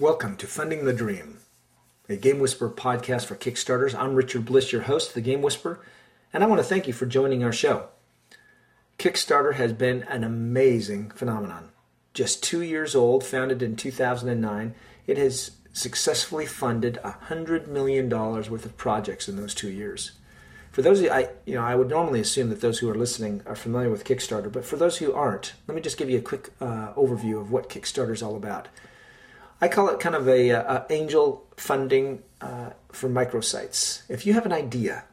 Welcome to Funding the Dream, a Game Whisperer podcast for Kickstarters. I'm Richard Bliss, your host, the Game Whisperer, and I want to thank you for joining our show. Kickstarter has been an amazing phenomenon. Just two years old, founded in 2009, it has successfully funded $100 million worth of projects in those two years. For those of you, I, you know, I would normally assume that those who are listening are familiar with Kickstarter, but for those who aren't, let me just give you a quick uh, overview of what Kickstarter is all about. I call it kind of a, a angel funding uh, for microsites. If you have an idea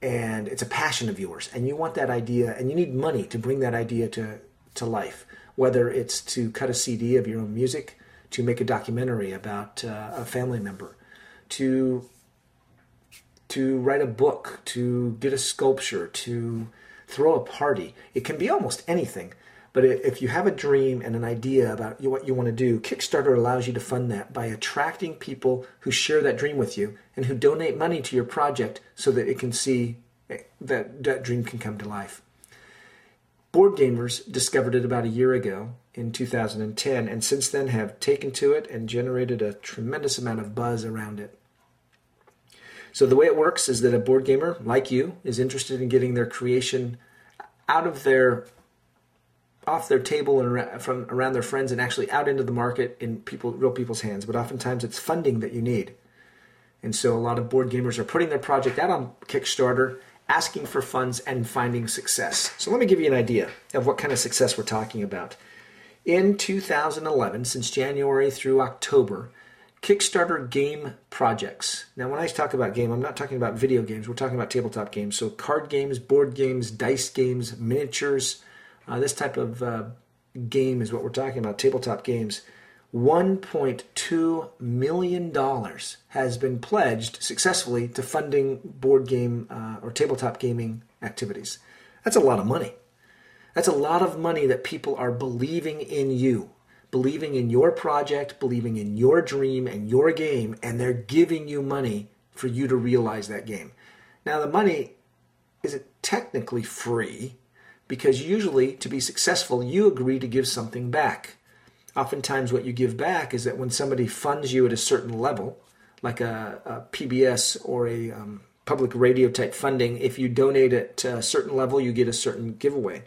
and it's a passion of yours, and you want that idea, and you need money to bring that idea to to life, whether it's to cut a CD of your own music, to make a documentary about uh, a family member, to to write a book, to get a sculpture, to throw a party. It can be almost anything. But if you have a dream and an idea about what you want to do, Kickstarter allows you to fund that by attracting people who share that dream with you and who donate money to your project so that it can see eh, that that dream can come to life. Board gamers discovered it about a year ago in 2010 and since then have taken to it and generated a tremendous amount of buzz around it. So the way it works is that a board gamer like you is interested in getting their creation out of their off their table and from around their friends and actually out into the market in people real people's hands. But oftentimes it's funding that you need. And so a lot of board gamers are putting their project out on kickstarter asking for funds and finding success. So let me give you an idea of what kind of success we're talking about. In 2011 since january through october kickstarter game projects. Now when i talk about game i'm not talking about video games. We're talking about tabletop games. So card games board games dice games miniatures uh, this type of uh, game is what we're talking about, tabletop games. $1.2 million has been pledged successfully to funding board game uh, or tabletop gaming activities. That's a lot of money. That's a lot of money that people are believing in you, believing in your project, believing in your dream and your game, and they're giving you money for you to realize that game. Now, the money isn't technically free, because usually to be successful, you agree to give something back. Oftentimes, what you give back is that when somebody funds you at a certain level, like a, a PBS or a um, public radio type funding, if you donate at a certain level, you get a certain giveaway.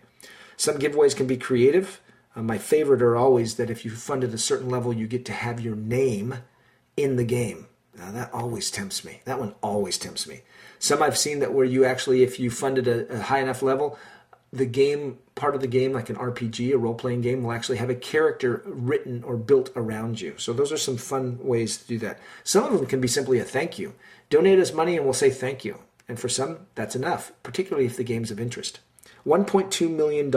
Some giveaways can be creative. Uh, my favorite are always that if you fund at a certain level, you get to have your name in the game. Now, that always tempts me. That one always tempts me. Some I've seen that where you actually, if you funded a, a high enough level, the game part of the game like an rpg a role-playing game will actually have a character written or built around you. So those are some fun ways to do that. Some of them can be simply a thank you. Donate us money and we'll say thank you. And for some that's enough particularly if the game's of interest. $1.2 million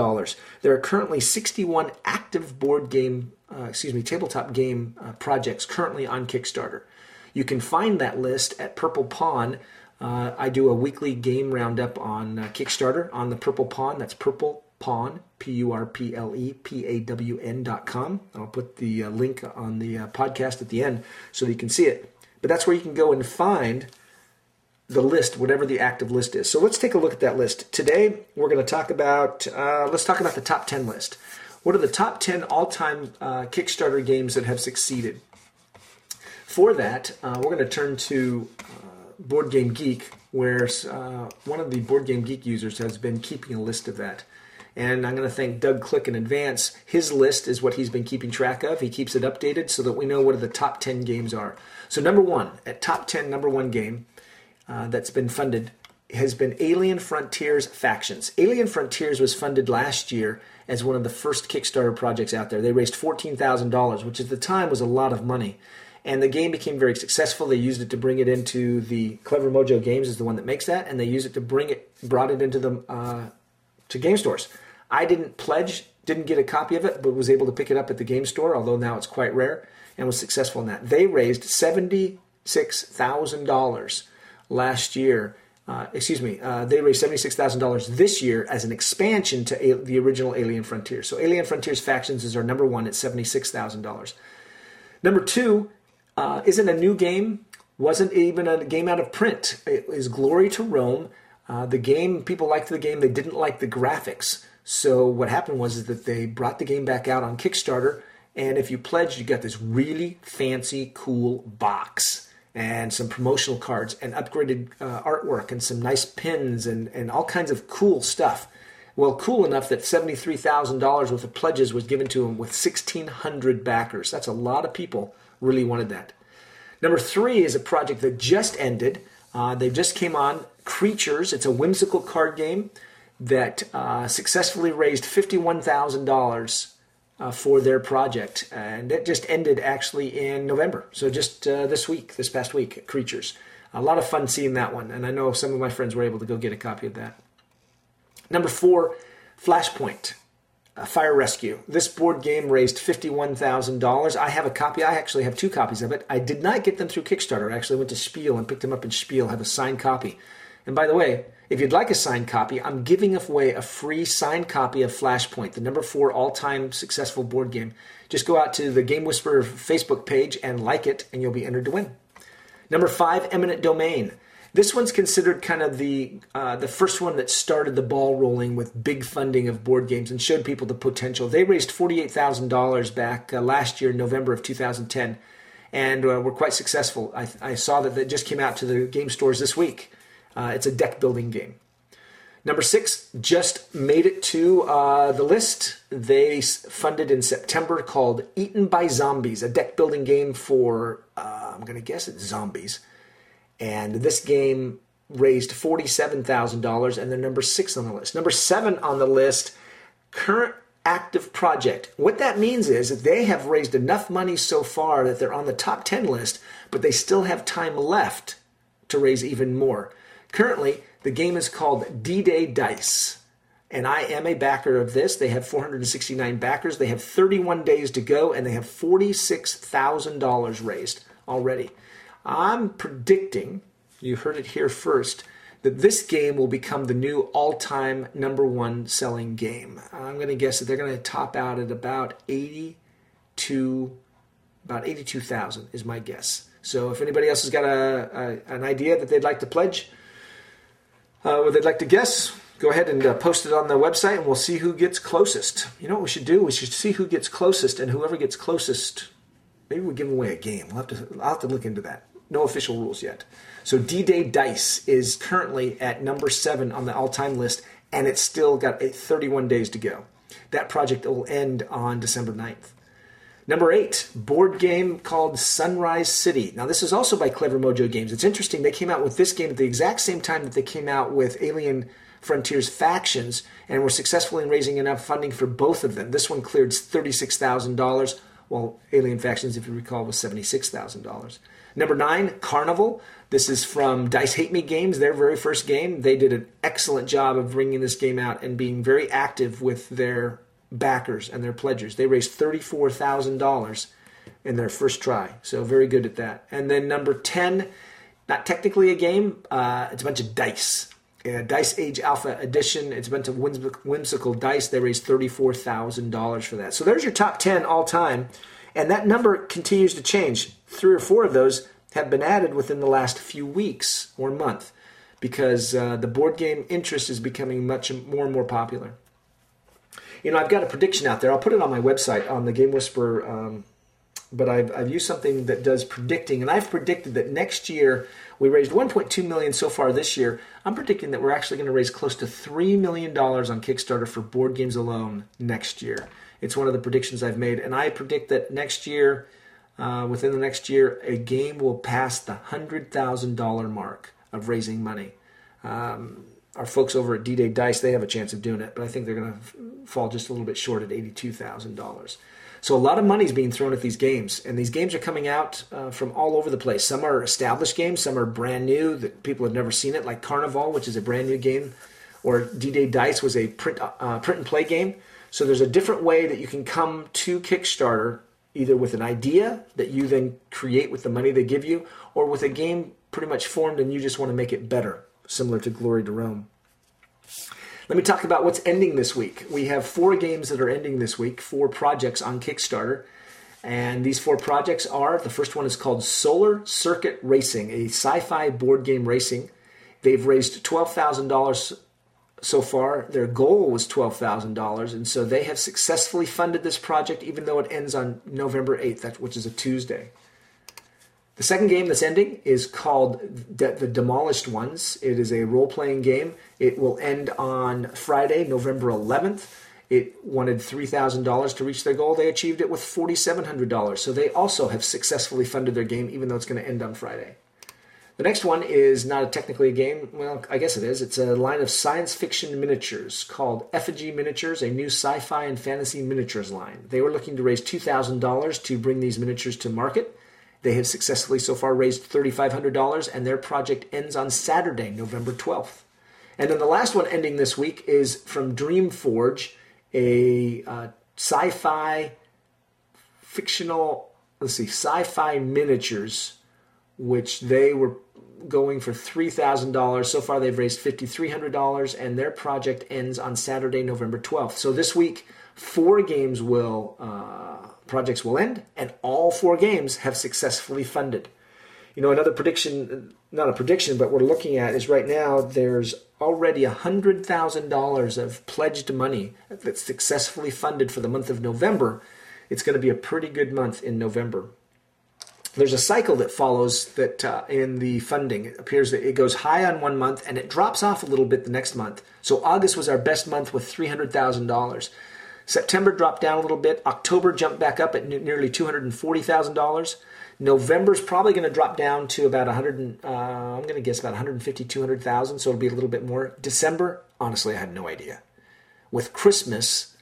there are currently 61 active board game uh, excuse me tabletop game uh, projects currently on kickstarter. You can find that list at purple pawn uh, I do a weekly game roundup on uh, Kickstarter on the Purple Pawn. That's Purple Pawn, P U R P L E P A W N dot com. I'll put the uh, link on the uh, podcast at the end so you can see it. But that's where you can go and find the list, whatever the active list is. So let's take a look at that list. Today we're going to talk about, uh, let's talk about the top 10 list. What are the top 10 all time uh, Kickstarter games that have succeeded? For that, we're going to turn to Board Game Geek, where uh, one of the Board Game Geek users has been keeping a list of that. And I'm going to thank Doug Click in advance. His list is what he's been keeping track of. He keeps it updated so that we know what the top 10 games are. So, number one, at top 10, number one game uh, that's been funded has been Alien Frontiers Factions. Alien Frontiers was funded last year as one of the first Kickstarter projects out there. They raised $14,000, which at the time was a lot of money and the game became very successful. They used it to bring it into the Clever Mojo Games is the one that makes that, and they used it to bring it, brought it into the uh, to game stores. I didn't pledge, didn't get a copy of it, but was able to pick it up at the game store. Although now it's quite rare, and was successful in that. They raised seventy six thousand dollars last year. Uh, excuse me, uh, they raised $76,000 this year as an expansion to a- the original Alien Frontiers. So Alien Frontiers Factions is our number one at $76,000. Number two uh, isn't a new game, wasn't even a game out of print. It is Glory to Rome. Uh, the game, people liked the game, they didn't like the graphics. So what happened was is that they brought the game back out on Kickstarter And if you pledged, you got this really fancy, cool box and some promotional cards and upgraded uh, artwork and some nice pins and, and all kinds of cool stuff. Well, cool enough that $73,000 worth of pledges was given to him with 1,600 backers. That's a lot of people really wanted that. Number three is a project that just ended. Uh, they just came on Creatures. It's a whimsical card game that uh, successfully raised $51,000 uh, for their project. And it just ended actually in November. So just uh, this week, this past week, Creatures. A lot of fun seeing that one. And I know some of my friends were able to go get a copy of that. Number four, Flashpoint. Uh, Fire Rescue. This board game raised $51,000. I have a copy. I actually have two copies of it. I did not get them through Kickstarter. I actually went to Spiel and picked them up in Spiel, have a signed copy. And by the way, if you'd like a signed copy, I'm giving away a free signed copy of Flashpoint, the number four all time successful board game. Just go out to the Game Whisperer Facebook page and like it, and you'll be entered to win. Number five, Eminent Domain. This one's considered kind of the uh, the first one that started the ball rolling with big funding of board games and showed people the potential. They raised forty eight thousand dollars back uh, last year, in November of two thousand ten, and uh, were quite successful. I, I, saw that it just came out to the game stores this week. Uh, it's a deck building game. Number six just made it to uh, the list. They funded in September called Eaten by Zombies, a deck building game for, uh, I'm going to guess it's zombies. And this game raised $47,000 and they're number six on the list. Number seven on the list, current active project. What that means is that they have raised enough money so far that they're on the top 10 list, but they still have time left to raise even more. Currently, the game is called D Day Dice. And I am a backer of this. They have 469 backers. They have 31 days to go, and they have $46,000 raised already. I'm predicting, you heard it here first, that this game will become the new all time number one selling game. I'm going to guess that they're going to top out at about 82, about 82,000 is my guess. So if anybody else has got a, a an idea that they'd like to pledge, uh, what they'd like to guess, go ahead and uh, post it on the website and we'll see who gets closest. You know what we should do? We should see who gets closest, and whoever gets closest, maybe we'll give away a game. We'll have to, I'll have to look into that no official rules yet. So D Day Dice is currently at number seven on the all time list, and it's still got 31 days to go. That project will end on December 9th. Number eight, board game called Sunrise City. Now, this is also by Clever Mojo Games. It's interesting, they came out with this game at the exact same time that they came out with Alien Frontiers Factions and were successful in raising enough funding for both of them. This one cleared $36,000, while Alien Factions, if you recall, was $76,000. Number nine, Carnival. This is from Dice Hate Me Games, their very first game. They did an excellent job of bringing this game out and being very active with their backers and their pledgers. They raised $34,000 in their first try, so very good at that. And then number 10, not technically a game, uh, it's a bunch of dice. Uh, dice Age Alpha Edition. It's a bunch of whimsical dice. They raised $34,000 for that. So there's your top 10 all time. And that number continues to change. Three or four of those have been added within the last few weeks or month because uh, the board game interest is becoming much more and more popular. You know, I've got a prediction out there. I'll put it on my website on the Game Whisperer. Um, but I've, I've used something that does predicting, and I've predicted that next year we raised 1.2 million so far this year. I'm predicting that we're actually going to raise close to three million dollars on Kickstarter for board games alone next year. It's one of the predictions I've made, and I predict that next year, uh, within the next year, a game will pass the hundred thousand dollar mark of raising money. Um, our folks over at D-Day Dice, they have a chance of doing it, but I think they're going to fall just a little bit short at eighty-two thousand dollars. So a lot of money is being thrown at these games, and these games are coming out uh, from all over the place. Some are established games, some are brand new that people have never seen it, like Carnival, which is a brand new game, or D-Day Dice was a print uh, print and play game. So there's a different way that you can come to Kickstarter, either with an idea that you then create with the money they give you, or with a game pretty much formed and you just want to make it better, similar to Glory to Rome. Let me talk about what's ending this week. We have four games that are ending this week, four projects on Kickstarter. And these four projects are the first one is called Solar Circuit Racing, a sci fi board game racing. They've raised $12,000 so far. Their goal was $12,000, and so they have successfully funded this project, even though it ends on November 8th, which is a Tuesday. The second game that's ending is called The Demolished Ones. It is a role playing game. It will end on Friday, November 11th. It wanted $3,000 to reach their goal. They achieved it with $4,700. So they also have successfully funded their game, even though it's going to end on Friday. The next one is not technically a game. Well, I guess it is. It's a line of science fiction miniatures called Effigy Miniatures, a new sci fi and fantasy miniatures line. They were looking to raise $2,000 to bring these miniatures to market. They have successfully so far raised $3,500, and their project ends on Saturday, November 12th. And then the last one ending this week is from Dreamforge, a uh, sci fi fictional, let's see, sci fi miniatures, which they were going for $3,000. So far, they've raised $5,300, and their project ends on Saturday, November 12th. So this week, four games will. Uh, projects will end, and all four games have successfully funded. You know, another prediction, not a prediction, but we're looking at is right now there's already $100,000 of pledged money that's successfully funded for the month of November. It's going to be a pretty good month in November. There's a cycle that follows that uh, in the funding. It appears that it goes high on one month and it drops off a little bit the next month. So August was our best month with $300,000. September dropped down a little bit. October jumped back up at nearly $240,000. November's probably going to drop down to about 100. Uh, I'm going to guess about 150, 200,000. So it'll be a little bit more. December, honestly, I have no idea. With Christmas,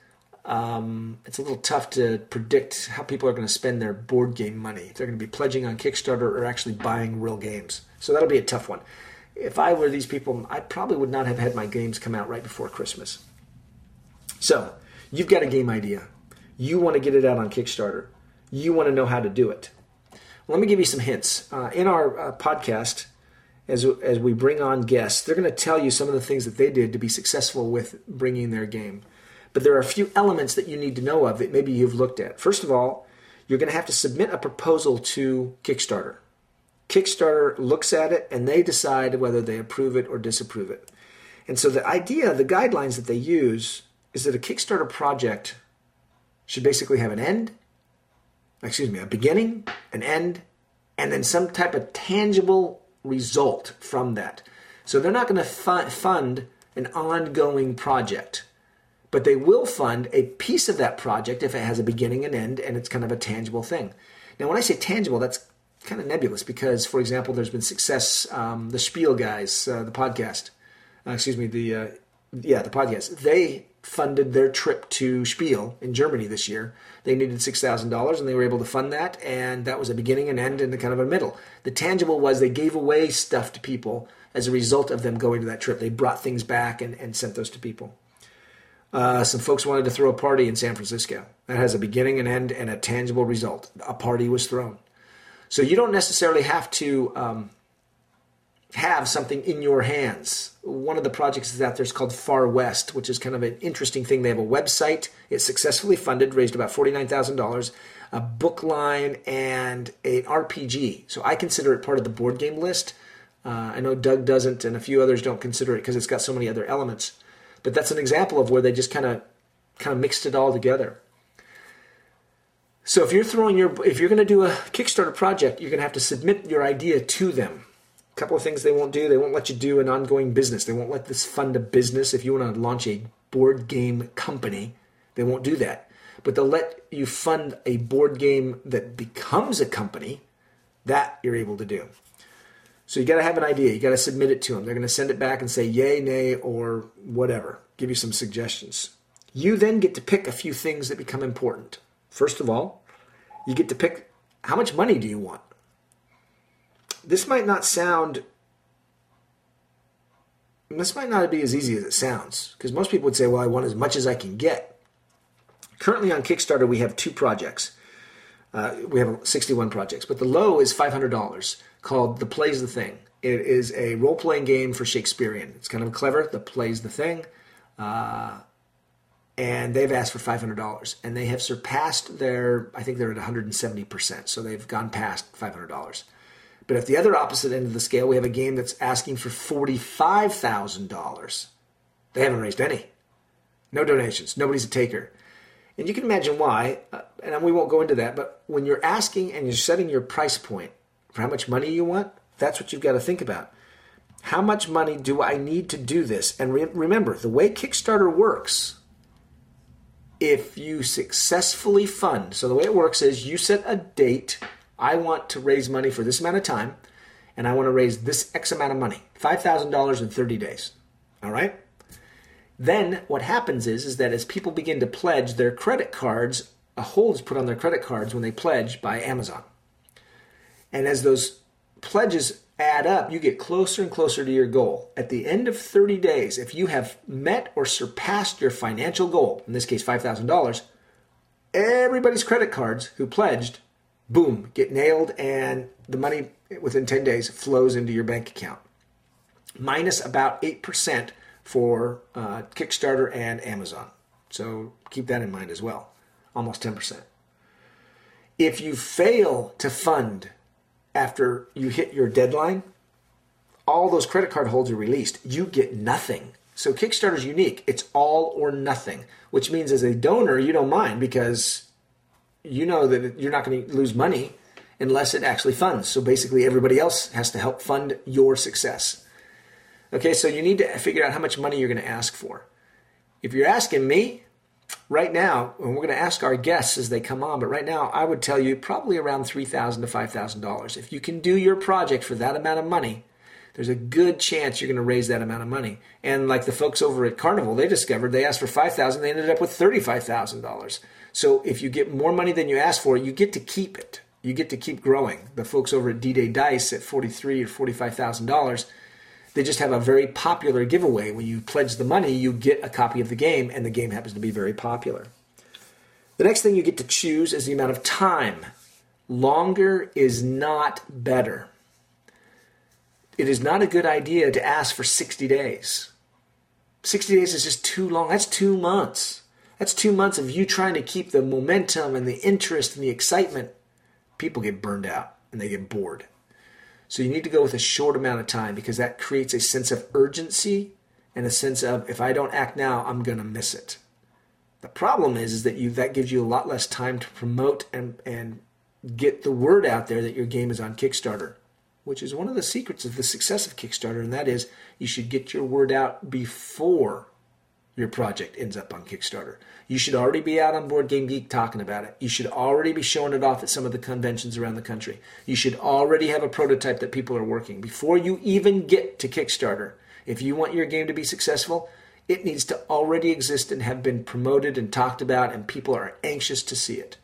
um, it's a little tough to predict how people are going to spend their board game money. If they're going to be pledging on Kickstarter or actually buying real games. So that'll be a tough one. If I were these people, I probably would not have had my games come out right before Christmas. So You've got a game idea. You want to get it out on Kickstarter. You want to know how to do it. Let me give you some hints. Uh, in our uh, podcast, as, as we bring on guests, they're going to tell you some of the things that they did to be successful with bringing their game. But there are a few elements that you need to know of that maybe you've looked at. First of all, you're going to have to submit a proposal to Kickstarter. Kickstarter looks at it and they decide whether they approve it or disapprove it. And so the idea, the guidelines that they use is that a Kickstarter project should basically have an end, excuse me, a beginning, an end, and then some type of tangible result from that. So they're not going to fund an ongoing project, but they will fund a piece of that project if it has a beginning and end and it's kind of a tangible thing. Now, when I say tangible, that's kind of nebulous because, for example, there's been success. Um, the Spiel guys, uh, the podcast, uh, excuse me, the uh, yeah, the podcast. They funded their trip to Spiel in Germany this year. They needed six thousand dollars, and they were able to fund that, and that was a beginning and end and kind of a middle. The tangible was they gave away stuff to people as a result of them going to that trip. They brought things back and, and sent those to people. Uh, some folks wanted to throw a party in San Francisco. That has a beginning and end and a tangible result. A party was thrown. So you don't necessarily have to um, have something in your hands. One of the projects is out there is called Far West, which is kind of an interesting thing. They have a website. It's successfully funded, raised about $49,000, a book line, and an RPG. So I consider it part of the board game list. Uh, I know Doug doesn't, and a few others don't consider it because it's got so many other elements. But that's an example of where they just kind of kind of mixed it all together. So if you're throwing your if you're going to do a Kickstarter project, you're going to have to submit your idea to them a couple of things they won't do. They won't let you do an ongoing business. They won't let this fund a business. If you want to launch a board game company, they won't do that. But they'll let you fund a board game that becomes a company. That you're able to do. So you got to have an idea. You got to submit it to them. They're going to send it back and say yay, nay, or whatever. Give you some suggestions. You then get to pick a few things that become important. First of all, you get to pick how much money do you want? this might not sound this might not be as easy as it sounds because most people would say, well, I want as much as I can get. Currently on Kickstarter, we have two projects. Uh, we have 61 projects, but the low is $500 called The Plays the Thing. It is a role playing game for Shakespearean. It's kind of clever. The Plays the Thing. Uh, and they've asked for $500 and they have surpassed their, I think they're at 170%. So they've gone past $500. But at the other opposite end of the scale, we have a game that's asking for $45,000. They haven't raised any. No donations. Nobody's a taker. And you can imagine why, uh, and we won't go into that, but when you're asking and you're setting your price point for how much money you want, that's what you've got to think about. How much money do I need to do this? And re- remember, the way Kickstarter works, if you successfully fund, so the way it works is you set a date. I want to raise money for this amount of time, and I want to raise this X amount of money $5,000 in 30 days. All right? Then what happens is, is that as people begin to pledge their credit cards, a hold is put on their credit cards when they pledge by Amazon. And as those pledges add up, you get closer and closer to your goal. At the end of 30 days, if you have met or surpassed your financial goal, in this case $5,000, everybody's credit cards who pledged, boom, get nailed, and the money within 10 days flows into your bank account. Minus about 8% for uh, Kickstarter and Amazon. So keep that in mind as well. Almost 10%. If you fail to fund after you hit your deadline, all those credit card holds are released. You get nothing. So Kickstarter is unique. It's all or nothing, which means as a donor, you don't mind because you know that you're not going to lose money unless it actually funds. So basically, everybody else has to help fund your success. Okay, so you need to figure out how much money you're going to ask for. If you're asking me right now, and we're going to ask our guests as they come on, but right now I would tell you probably around $3,000 to $5,000. If you can do your project for that amount of money, there's a good chance you're going to raise that amount of money. And like the folks over at Carnival, they discovered they asked for $5,000, they ended up with $35,000. So if you get more money than you asked for, you get to keep it. You get to keep growing. The folks over at D-Day Dice at 43 or $45,000 they just have a very popular giveaway. When you pledge the money, you get a copy of the game, and the game happens to be very popular. The next thing you get to choose is the amount of time. Longer is not better. It is not a good idea to ask for 60 days. 60 days is just too long. That's two months. That's two months of you trying to keep the momentum and the interest and the excitement. People get burned out and they get bored. So you need to go with a short amount of time because that creates a sense of urgency and a sense of if I don't act now, I'm going to miss it. The problem is, is that you that gives you a lot less time to promote and and get the word out there that your game is on Kickstarter, which is one of the secrets of the success of Kickstarter, and that is you should get your word out before your project ends up on Kickstarter. You should already be out on Board Game Geek talking about it. You should already be showing it off at some of the conventions around the country. You should already have a prototype that people are working. Before you even get to Kickstarter, if you want your game to be successful, it needs to already exist and have been promoted and talked about, and people are anxious to see it.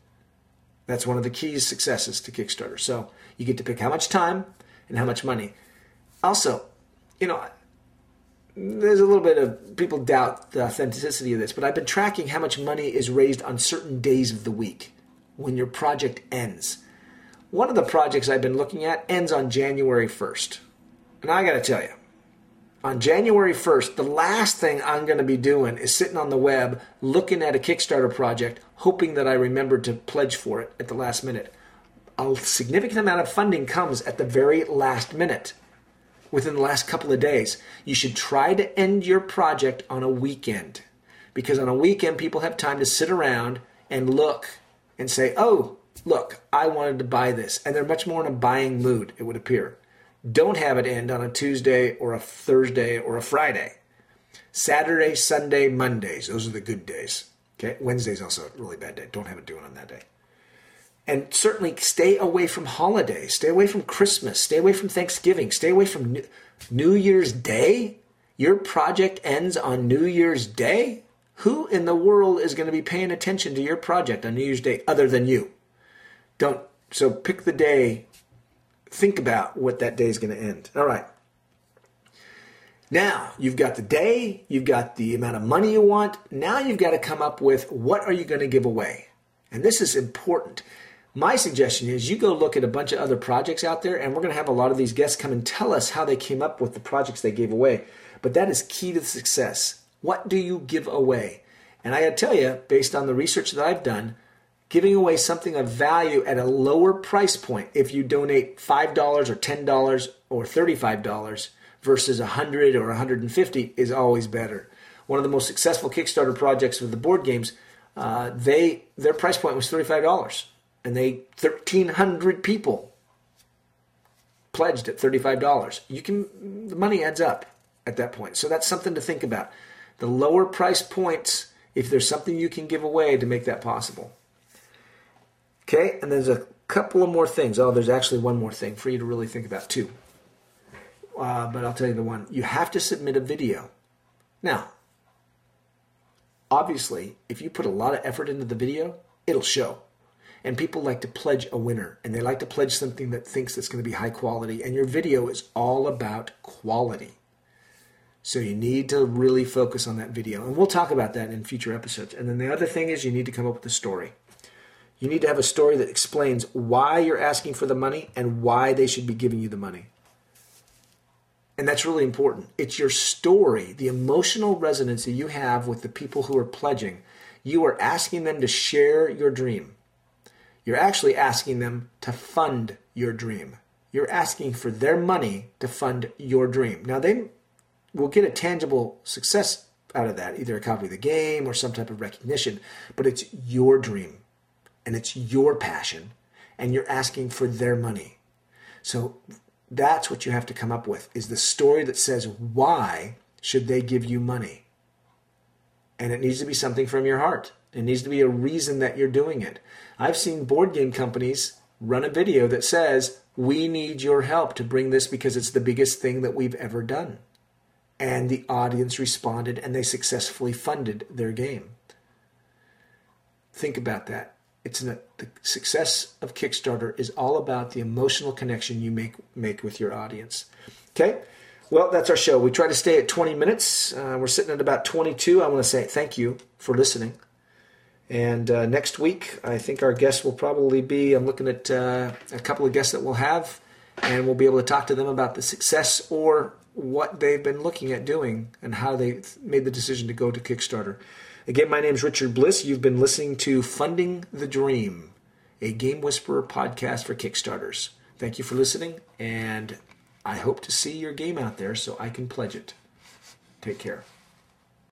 That's one of the keys successes to Kickstarter. So you get to pick how much time and how much money. Also, you know, there's a little bit of people doubt the authenticity of this, but I've been tracking how much money is raised on certain days of the week when your project ends. One of the projects I've been looking at ends on January 1st. And I got to tell you, on January 1st, the last thing I'm going to be doing is sitting on the web looking at a Kickstarter project, hoping that I remember to pledge for it at the last minute. A significant amount of funding comes at the very last minute within the last couple of days. You should try to end your project on a weekend because on a weekend, people have time to sit around and look and say, oh, look, I wanted to buy this. And they're much more in a buying mood, it would appear. Don't have it end on a Tuesday or a Thursday or a Friday. Saturday, Sunday, Mondays, those are the good days. Okay, Wednesday's also a really bad day. Don't have it doing on that day. And certainly stay away from holidays, stay away from Christmas, stay away from Thanksgiving, stay away from New Year's Day. Your project ends on New Year's Day? Who in the world is going to be paying attention to your project on New Year's Day other than you? Don't. So pick the day. Think about what that day is going to end. All right. Now, you've got the day, you've got the amount of money you want. Now you've got to come up with what are you going to give away? And this is important my suggestion is you go look at a bunch of other projects out there, and we're going to have a lot of these guests come and tell us how they came up with the projects they gave away. But that is key to success. What do you give away? And I got to tell you, based on the research that I've done, giving away something of value at a lower price point, if you donate $5 or $10 or $35 versus 100 or 150 is always better. one of the most successful Kickstarter projects with the board games, uh, they their price point was thirty five dollars, and they thirteen hundred people pledged at thirty five dollars. You can the money adds up at that point, so that's something to think about. The lower price points, if there's something you can give away to make that possible. Okay, and there's a couple of more things. Oh, there's actually one more thing for you to really think about too. Uh, but I'll tell you the one. You have to submit a video. Now, obviously, if you put a lot of effort into the video, it'll show. And people like to pledge a winner, and they like to pledge something that thinks it's going to be high quality. And your video is all about quality. So you need to really focus on that video. And we'll talk about that in future episodes. And then the other thing is you need to come up with a story. You need to have a story that explains why you're asking for the money and why they should be giving you the money. And that's really important. It's your story, the emotional resonance that you have with the people who are pledging. You are asking them to share your dream. You're actually asking them to fund your dream. You're asking for their money to fund your dream. Now, they will get a tangible success out of that, either a copy of the game or some type of recognition, but it's your dream and it's your passion, and you're asking for their money. So that's what you have to come up with is the story that says why should they give you money? And it needs to be something from your heart. It needs to be a reason that you're doing it. I've seen board game companies run a video that says, We need your help to bring this because it's the biggest thing that we've ever done. And the audience responded and they successfully funded their game. Think about that. It's an, the success of Kickstarter is all about the emotional connection you make make with your audience. Okay, well that's our show. We try to stay at 20 minutes. Uh, we're sitting at about 22. I want to say thank you for listening. And uh, next week, I think our guest will probably be. I'm looking at uh, a couple of guests that we'll have, and we'll be able to talk to them about the success or what they've been looking at doing and how they made the decision to go to Kickstarter. Again, my name is Richard Bliss. You've been listening to Funding the Dream, a Game Whisperer podcast for Kickstarters. Thank you for listening, and I hope to see your game out there so I can pledge it. Take care.